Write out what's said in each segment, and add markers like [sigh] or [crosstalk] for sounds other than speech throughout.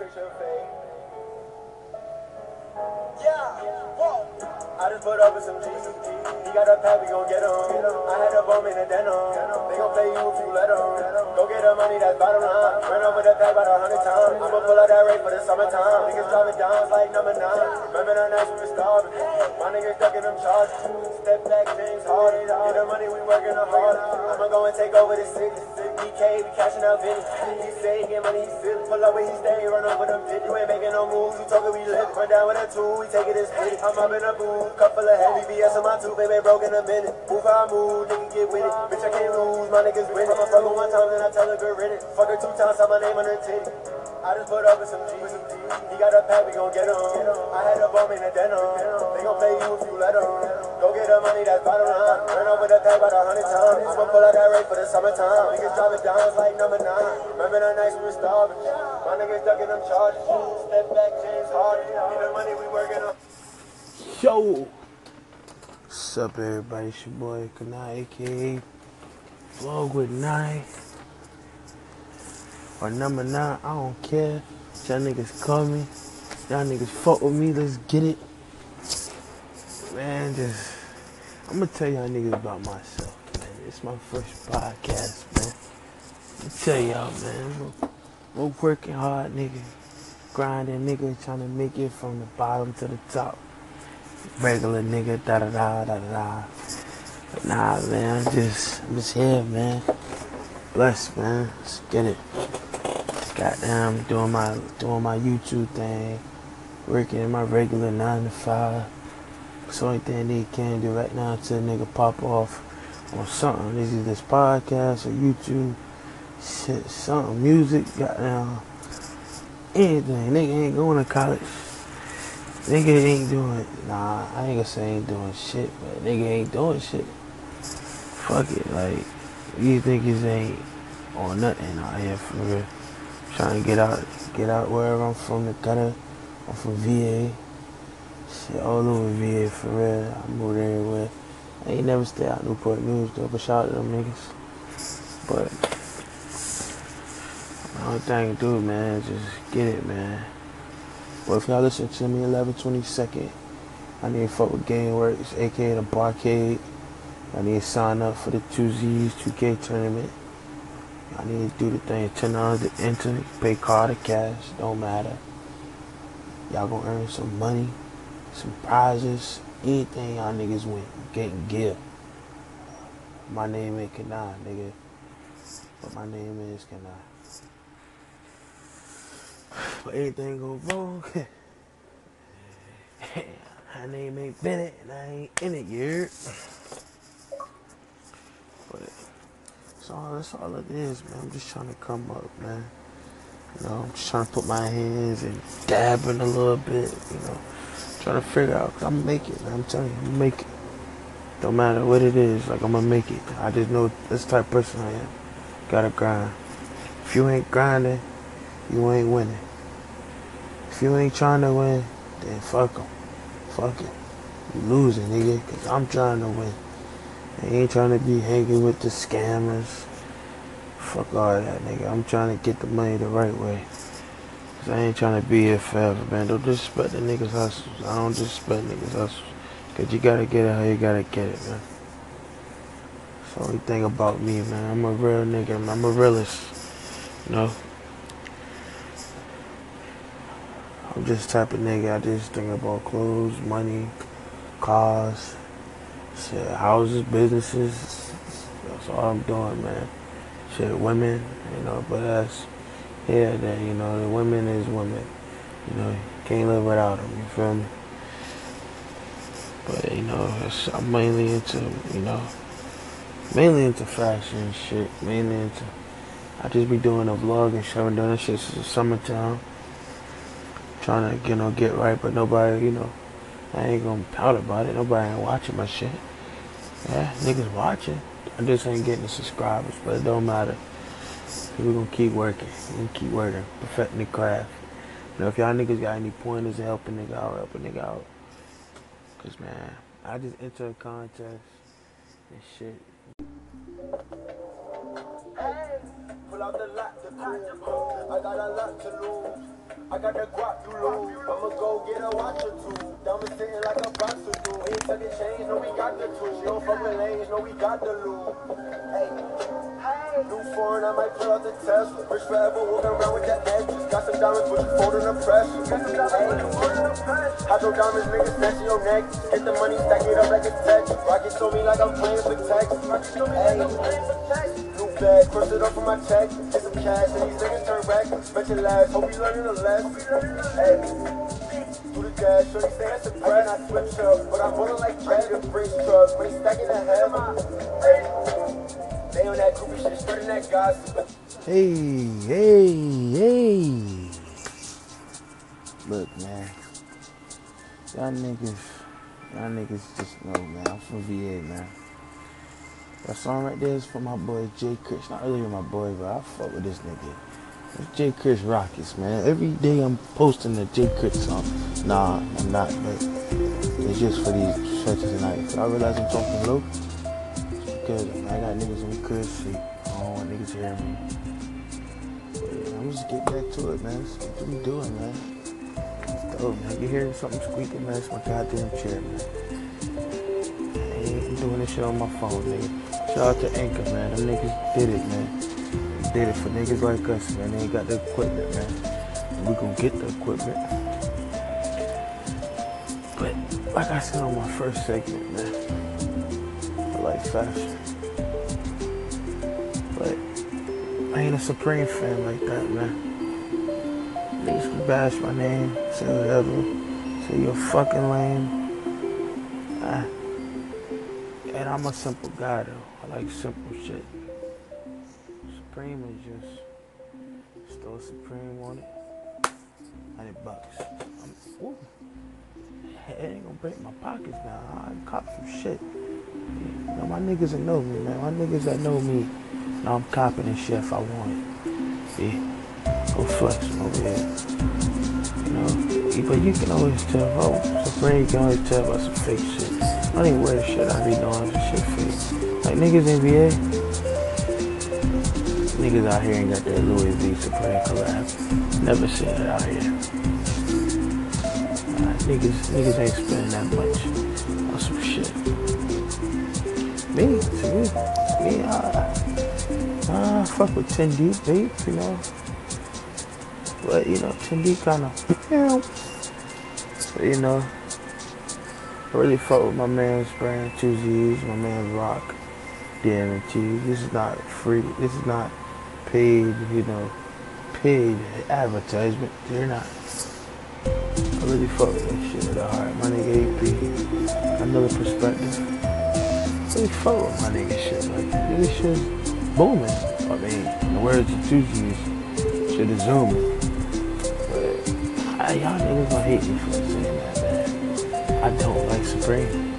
picture fade. Yeah, whoa. I just put up with some G's. He got a pack, we gon' get him. I had a bomb in a denim. They gon' play you if you let them. Go get the money, that's bottom line. Run over the pack about a hundred times. I'ma pull out that rate for the summertime. Niggas driving down like number nine. Remember the nights we was starving. My niggas stuck in them charges. Step back, James Harden. Get the money, we working the hard. I'ma go and take over the city. DK, we cashing out Vinny. He say he get money, he silly. Pull up where he stay, run over them bitch. You ain't making no moves. You talking, we lit. Run down with a two, we take it as city. I'm up in a booth, couple of heavy BS on my two, baby, broke in a minute. Move how I move, nigga get with it. Bitch, I can't lose, my niggas win. I'ma fuck her one time, then I tell her good it. Fuck her two times, saw my name on her titty. I just put up with some G's. He got a pack, we gon' get him. I had a bomb in a denim. They gon' play you if you let them. Go get the money, that's bottom line. Run over the pack about a hundred times. I'ma pull out that rate for the summertime. Niggas down, it's like number nine. Remember the nights we was starving. My niggas ducking them charges. Step back, James Harden. Get the money, we working on. Yo! What's up, everybody? It's your boy Kanai, aka Vlog with Nine. Or number nine, I don't care. Y'all niggas call me. Y'all niggas fuck with me, let's get it. Man, just, I'm gonna tell y'all niggas about myself, man. It's my first podcast, man. I'm gonna tell y'all, man. A working hard nigga, grinding nigga, trying to make it from the bottom to the top regular nigga, da da da da da. But nah, man, I'm just, I'm just here, man. Blessed, man. Let's get it. Goddamn, doing my, doing my YouTube thing, working in my regular nine to five. It's the only thing nigga can do right now until nigga pop off on something. This is this podcast or YouTube, shit, something, music, goddamn, anything. Nigga ain't going to college. Nigga ain't doing nah, I ain't gonna say ain't doing shit, but nigga ain't doing shit. Fuck it, like you think niggas ain't on nothing out here for real. Trying to get out get out wherever I'm from the gutter. I'm from VA. Shit all over VA for real. I moved everywhere. I ain't never stay out Newport News though, but shout out to them niggas. But the only thing to do, man, just get it, man. Well, if y'all listen to me 11 22nd, I need to fuck with GameWorks, aka the Barcade. I need to sign up for the 2Zs 2K tournament. I need to do the thing. Ten dollars to enter, pay card or cash, don't matter. Y'all gonna earn some money, some prizes, anything y'all niggas win, getting gear. My name ain't Kanai, nigga. But my name is Kanai. But anything go wrong, [laughs] her name ain't Bennett and I ain't in it yet. But that's all that's all it is, man. I'm just trying to come up, man. You know, I'm just trying to put my hands and dabbing a little bit, you know. Trying to figure out, cause I'm make it, man. I'm telling you, I'm make it. Don't matter what it is, like I'm gonna make it. I just know this type of person I am. Gotta grind. If you ain't grinding, you ain't winning. If you ain't trying to win, then fuck 'em. Fuck it. You losing, nigga, because I'm trying to win. I ain't trying to be hanging with the scammers. Fuck all that, nigga. I'm trying to get the money the right way. Cause I ain't trying to be here forever, man. Don't disrespect the niggas' hustles. I don't disrespect niggas' hustles. Cause you gotta get it how you gotta get it, man. That's the only thing about me, man. I'm a real nigga. I'm a realist. You know? The type of nigga. I just think about clothes, money, cars, shit, houses, businesses. That's all I'm doing, man. Shit, women, you know, but that's yeah, that you know, the women is women. You know, can't live without them. You feel me? But you know, I'm mainly into you know, mainly into fashion shit. Mainly into. I just be doing a vlog and shit. I've been doing that shit since the summertime trying to, you know, get right, but nobody, you know, I ain't gonna pout about it. Nobody ain't watching my shit. Yeah, niggas watching. I just ain't getting the subscribers, but it don't matter. we gonna keep working. we gonna keep working, perfecting the craft. You know, if y'all niggas got any pointers to help a nigga out, help a nigga out. Cause man, I just enter a contest and shit. Pull out the prove. I got a lot to lose. I got the guap, you lose. I'ma go get a watch or two. Diamonds sitting like a boxer do. We ain't tucking chains, no, we got the two. She don't fuck with lanes, no, we got the loot. Hey. hey. New foreign, I might pull out the Tesla. Rich forever, walking around with that edges. Got some diamonds, but you folding the pressure. Got some diamonds, folding the pressure. Hydro diamonds, niggas, snatching your neck. Get the money, stack it up like a text. Rocket told me like I'm playing for text. Rocket told me like I'm playing for text. Bag, it off for my check. Get some cash, and these niggas turn back. Bet your last, hope you learning a lesson. Do the brand I up. But I'm the. Hey. They on that shit, spreading that gossip. Hey, hey, hey. Look, man. Y'all niggas, y'all niggas just know, man. I'm from VA, man. That song right there is for my boy Jay Chris. Not really my boy, but I fuck with this nigga. It's Jay Chris Rockets, man. Every day I'm posting a Jay Chris song. Nah, I'm not, but it's just for these stretches tonight. I realize I'm talking low because I got niggas on crib sleep. I don't want niggas hearing me. But yeah, I'm just get back to it, man. What we doing, man. Oh man, you hear something squeaking, man? It's my goddamn chair, man. I ain't doing this shit on my phone, nigga. Shout out to Anchor, man. Them niggas did it, man. They did it for niggas like us, man. They ain't got the equipment, man. We gonna get the equipment. But like I said on my first segment, man, I like fashion. But I ain't a Supreme fan like that, man. Niggas can bash my name, say whatever, say you're fucking lame. I'm a simple guy though. I like simple shit. Supreme is just still Supreme on it. Hundred bucks. I'm, ooh. It ain't gonna break my pockets now. I cop some shit. You know, my niggas that know me, man. My niggas that know me, Now I'm copping and shit if I want it. See? Go flex over here. You know? But you can always tell, oh, Supreme, can always tell about some fake shit. I even wear shit I be this shit fake. Like niggas in VA, niggas out here ain't got that Louis V Supreme collab. Never seen it out here. Niggas, niggas ain't spending that much on some shit. Me, to me, me, uh, uh, fuck with 10 deep, deep, you know. But you know, 10 deep kind of, [laughs] you know. I really fuck with my man's brand, Z's, my man's Rock, DMT. This is not free. This is not paid, you know, paid advertisement. They're not. I really fuck with shit at the heart. My nigga AP, another perspective. I Really fuck with my nigga shit. Like, nigga shit booming. I mean, in the words of shit is zooming. But I, y'all niggas gonna hate me for man. I don't like Supreme.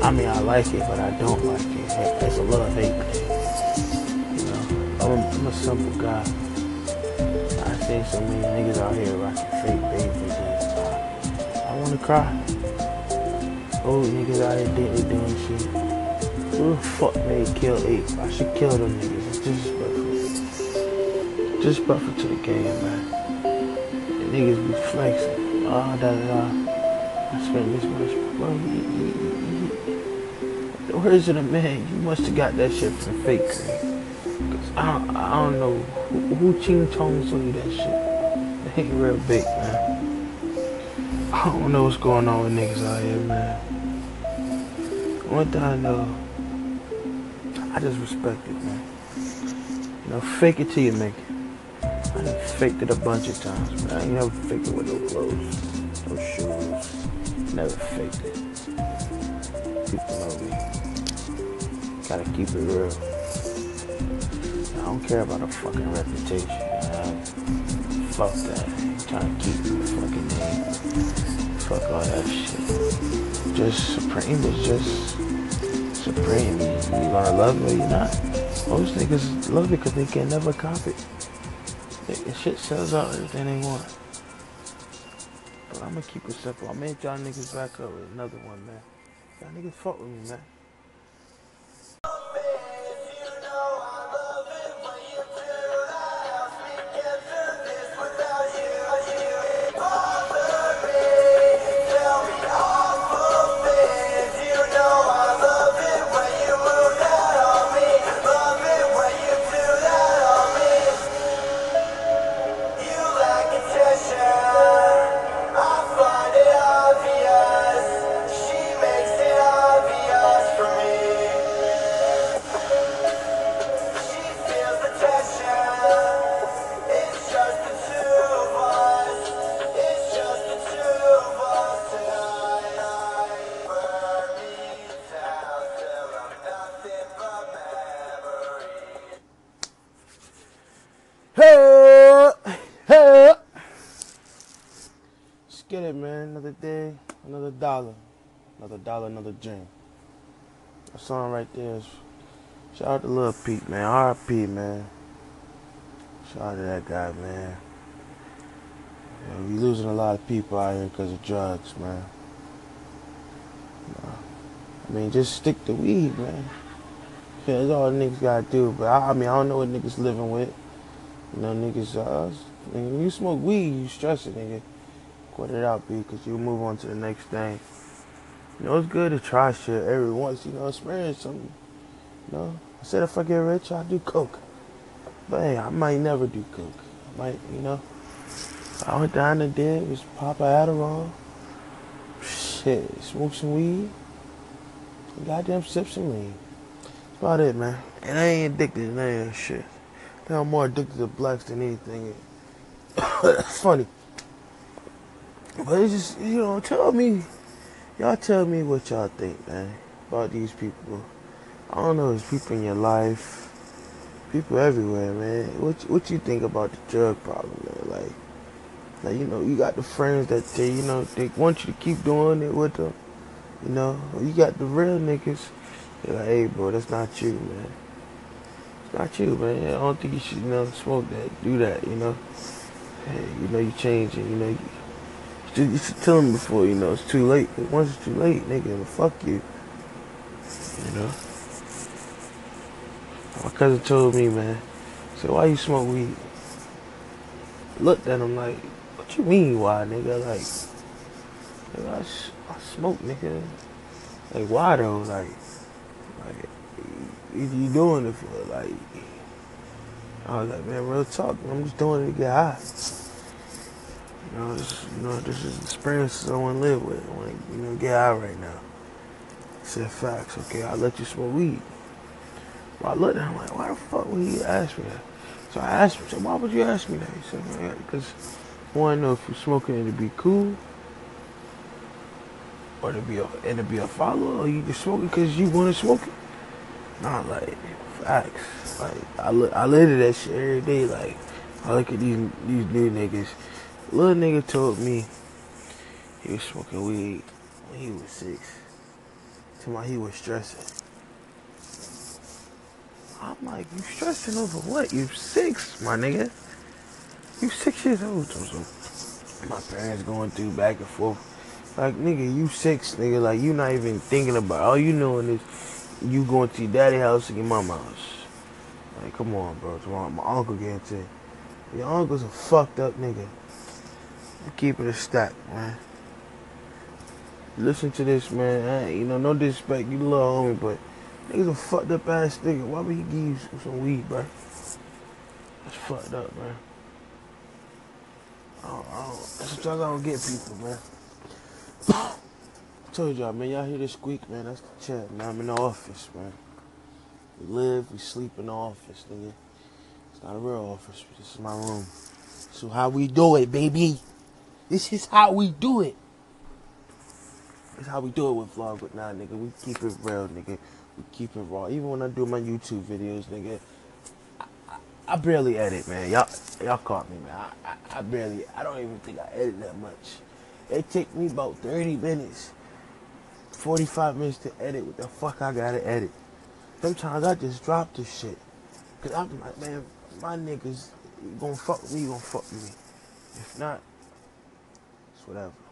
I mean, I like it, but I don't like it. It's a love hate. You know, I'm a, I'm a simple guy. I see so many niggas out here rocking fake baby jeans. I wanna cry. Old niggas out here dating doing shit. Who the fuck made kill eight? I should kill them niggas. It's disrespectful. Disrespectful to the game, man. The niggas be flexing. Ah, da da da. The words of the man, you must have got that shit from fake. Cause I don't, I don't know who, who Ching Chong sold you that shit. They ain't real big, man. I don't know what's going on with niggas out here, man. One thing I know, I just respect it, man. You know, fake it till you make it. I done faked it a bunch of times, but I ain't never faked it with no clothes, no shoes. Never faked it. People know me. Gotta keep it real. I don't care about a fucking reputation. Man. Fuck that. I ain't trying to keep the fucking name. Fuck all that shit. Just Supreme is just Supreme. You, gonna love it or you not? Most niggas love it because they can never copy it. Shit sells out everything they want. I'm gonna keep it simple. I'm gonna hit y'all niggas back up with another one, man. Y'all niggas fuck with me, man. Another dollar. Another dollar, another dream. That song right there is shout out to Lil Peep, man. R.I.P. man. Shout out to that guy, man. Yeah, we losing a lot of people out here because of drugs, man. I mean, just stick to weed, man. Yeah, that's all niggas gotta do. But I, I mean, I don't know what niggas living with. You know, niggas, uh, when you smoke weed, you stress it, nigga. Quit it out, B, because you move on to the next thing. You know, it's good to try shit every once, you know, experience something. You know, I said if I get rich, I'll do coke. But hey, I might never do coke. I might, you know. I went down and did was pop a Adderall. Shit, smoke some weed. Goddamn sip some lean. That's about it, man. And I ain't addicted to none of that shit. I think I'm more addicted to blacks than anything. [coughs] Funny. But it's just, you know, tell me, y'all tell me what y'all think, man, about these people. I don't know, there's people in your life, people everywhere, man. What what you think about the drug problem, man? Like, like you know, you got the friends that they, you know, they want you to keep doing it with them. You know, you got the real niggas. They're like, hey, bro, that's not you, man. It's not you, man. I don't think you should, you know, smoke that, do that, you know. Hey, you know, you changing, you know. You, you should tell him before, you know, it's too late. Once it's too late, nigga, fuck you. You know. My cousin told me, man. Said, why you smoke weed? Looked at him like, what you mean, why, nigga? Like, I, I smoke, nigga. Like, why though? Like, like, you, you doing it for? Like, I was like, man, real talk. I'm just doing it to get high. You know, this, you know, this is the experience I want to live with. I want to, you know, get out right now. He said facts. Okay, I'll let you smoke weed. Well, I looked at him like, why the fuck would he ask me that? So I asked him, so why would you ask me that? He said, because I want to know if you're smoking it to be cool, or to be a, and to be a follower, or you just smoking because you want to smoke it. Not like facts. Like I look, I live that shit every day. Like I look at these these new niggas. Little nigga told me he was smoking weed when he was six. To my he was stressing. I'm like, you stressing over what? You six, my nigga. You six years old. So, my parents going through back and forth. Like, nigga, you six, nigga. Like, you not even thinking about. All you knowing is you going to your daddy house and your mama house. Like, come on, bro. Tomorrow, my uncle getting to. Your uncle's a fucked up nigga. Keep it a stack, man. Listen to this, man. I, you know, no disrespect, you little homie, but nigga's a fucked up ass nigga. Why would he give you some, weed, bro? That's fucked up, man. I don't, I don't, sometimes I don't get people, man. I [coughs] Told y'all, man, y'all hear this squeak, man? That's the chat, man. I'm in the office, man. We live, we sleep in the office, nigga. It's not a real office, this is my room. So how we do it, baby? This is how we do it. This is how we do it with vlog, but nah, nigga, we keep it real, nigga. We keep it raw. Even when I do my YouTube videos, nigga, I, I, I barely edit, man. Y'all, y'all caught me, man. I, I, barely, I don't even think I edit that much. It take me about 30 minutes, 45 minutes to edit what the fuck I gotta edit. Sometimes I just drop the shit. Cause I'm like, man, my niggas gonna fuck me, gonna fuck me. If not, whatever.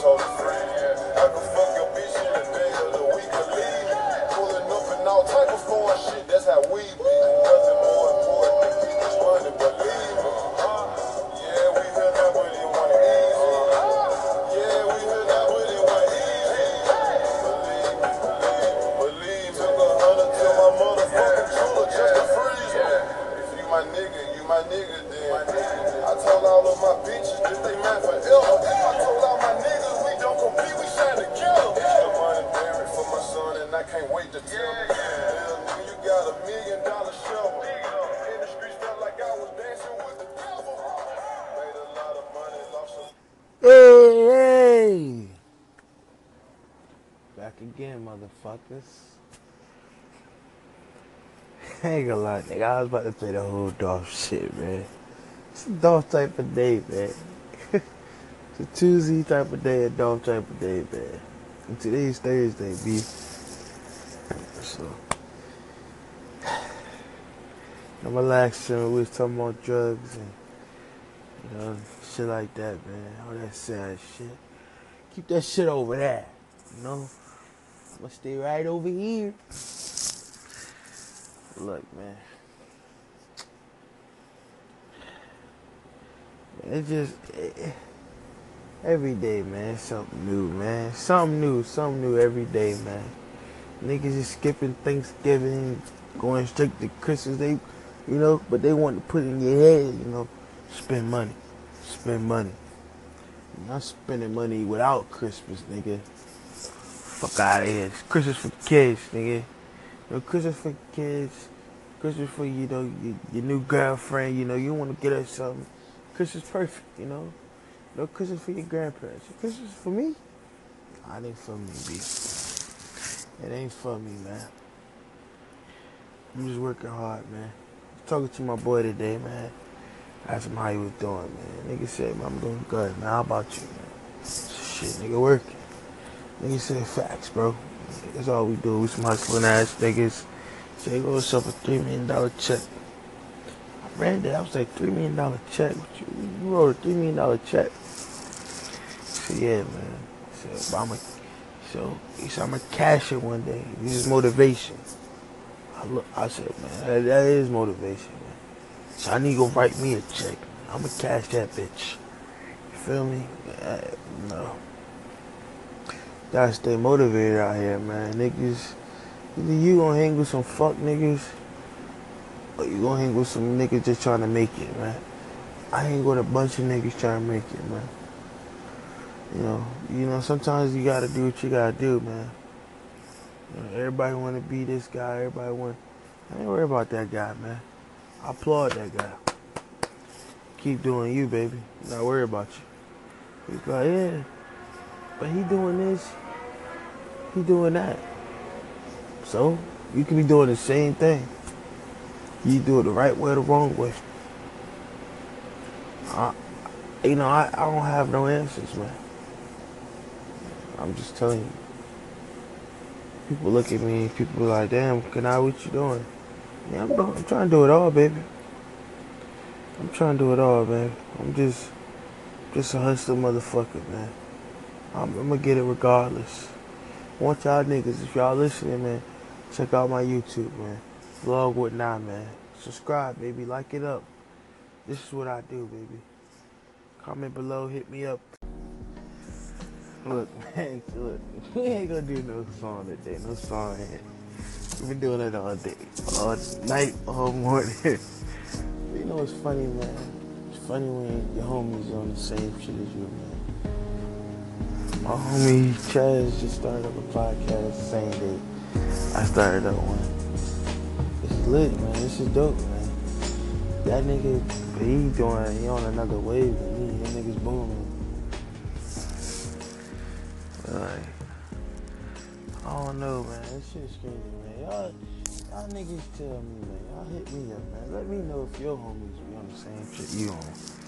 told a friend. Again, motherfuckers. [laughs] I ain't gonna lie, nigga. I was about to play the whole Dolph shit, man. It's a Dolph type of day, man. [laughs] it's a Tuesday type of day, a Dolph type of day, man. And today's Thursday, B. So. [sighs] I'm relaxing. We was talking about drugs and, you know, shit like that, man. All that sad shit. Keep that shit over there, you know? I'm gonna stay right over here. Look, man. It just it, every day, man. Something new, man. Something new, something new every day, man. Niggas just skipping Thanksgiving, going straight to Christmas. They, you know, but they want to put in your head, you know, spend money, spend money. You're not spending money without Christmas, nigga. Fuck out of here. It's Christmas for kids, nigga. Know, Christmas for kids. Christmas for you know your, your new girlfriend. You know you want to get her something. Christmas perfect. You know. No Christmas for your grandparents. Christmas for me. Nah, It ain't for me, B. It ain't for me, man. I'm just working hard, man. Talking to my boy today, man. Asked him how he was doing, man. Nigga said, man, I'm doing good, man. How about you, man? Shit, nigga, working. Nigga said facts, bro. That's all we do. We some hustling ass niggas. Say, go yourself a three million dollar check. I read that. I was like, three million dollar check. You, you wrote a three million dollar check. So yeah, man. So I'm a, so he said I'm gonna cash it one day. This is motivation. I look, I said, man, that, that is motivation, man. So I need to write me a check. I'm gonna cash that bitch. You feel me? Uh, no. Gotta stay motivated out here, man. Niggas, either you gonna hang with some fuck niggas, or you gonna hang with some niggas just trying to make it, man. I hang with a bunch of niggas trying to make it, man. You know, you know. Sometimes you gotta do what you gotta do, man. You know, everybody wanna be this guy. Everybody want. I ain't worry about that guy, man. I applaud that guy. Keep doing you, baby. Not worry about you. He's like, yeah, but he doing this, he doing that. So you can be doing the same thing. You do it the right way or the wrong way. I, you know, I, I don't have no answers, man. I'm just telling you. People look at me, people are like, damn, can I, what you doing? Yeah, I'm, doing, I'm trying to do it all, baby. I'm trying to do it all, man. I'm just, just a hustler motherfucker, man. I'm, I'm gonna get it regardless. I want y'all niggas, if y'all listening, man, check out my YouTube, man. Vlog with now, man. Subscribe, baby. Like it up. This is what I do, baby. Comment below, hit me up. Look, [laughs] man, look, we ain't gonna do no song today, no song. Man. We've been doing it all day, all night, all morning. [laughs] you know what's funny, man? It's funny when your homies on the same shit as you, man. My homie Chaz just started up a podcast the same day I started up one. It's lit, man. This is dope, man. That nigga, he doing, he on another wave than me. That nigga's booming. Like, I don't know, man. This shit's crazy, man. Y'all, y'all niggas tell me, man. Y'all hit me up, man. Let me know if your homies be on the same shit you on.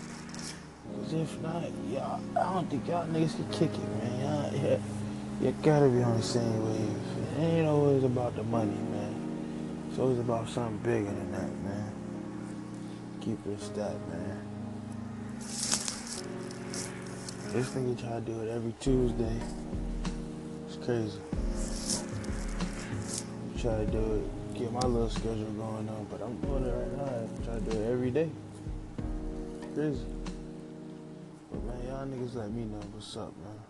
Cause if not, y'all, I don't think y'all niggas can kick it, man. Y'all, yeah, you gotta be on the same wave. It ain't always about the money, man. It's always about something bigger than that, man. Keep it stat, man. This nigga try to do it every Tuesday. It's crazy. Try to do it, get my little schedule going on, but I'm doing it right now. I'm trying to do it every day. Crazy. Man, y'all niggas let me know what's up, man.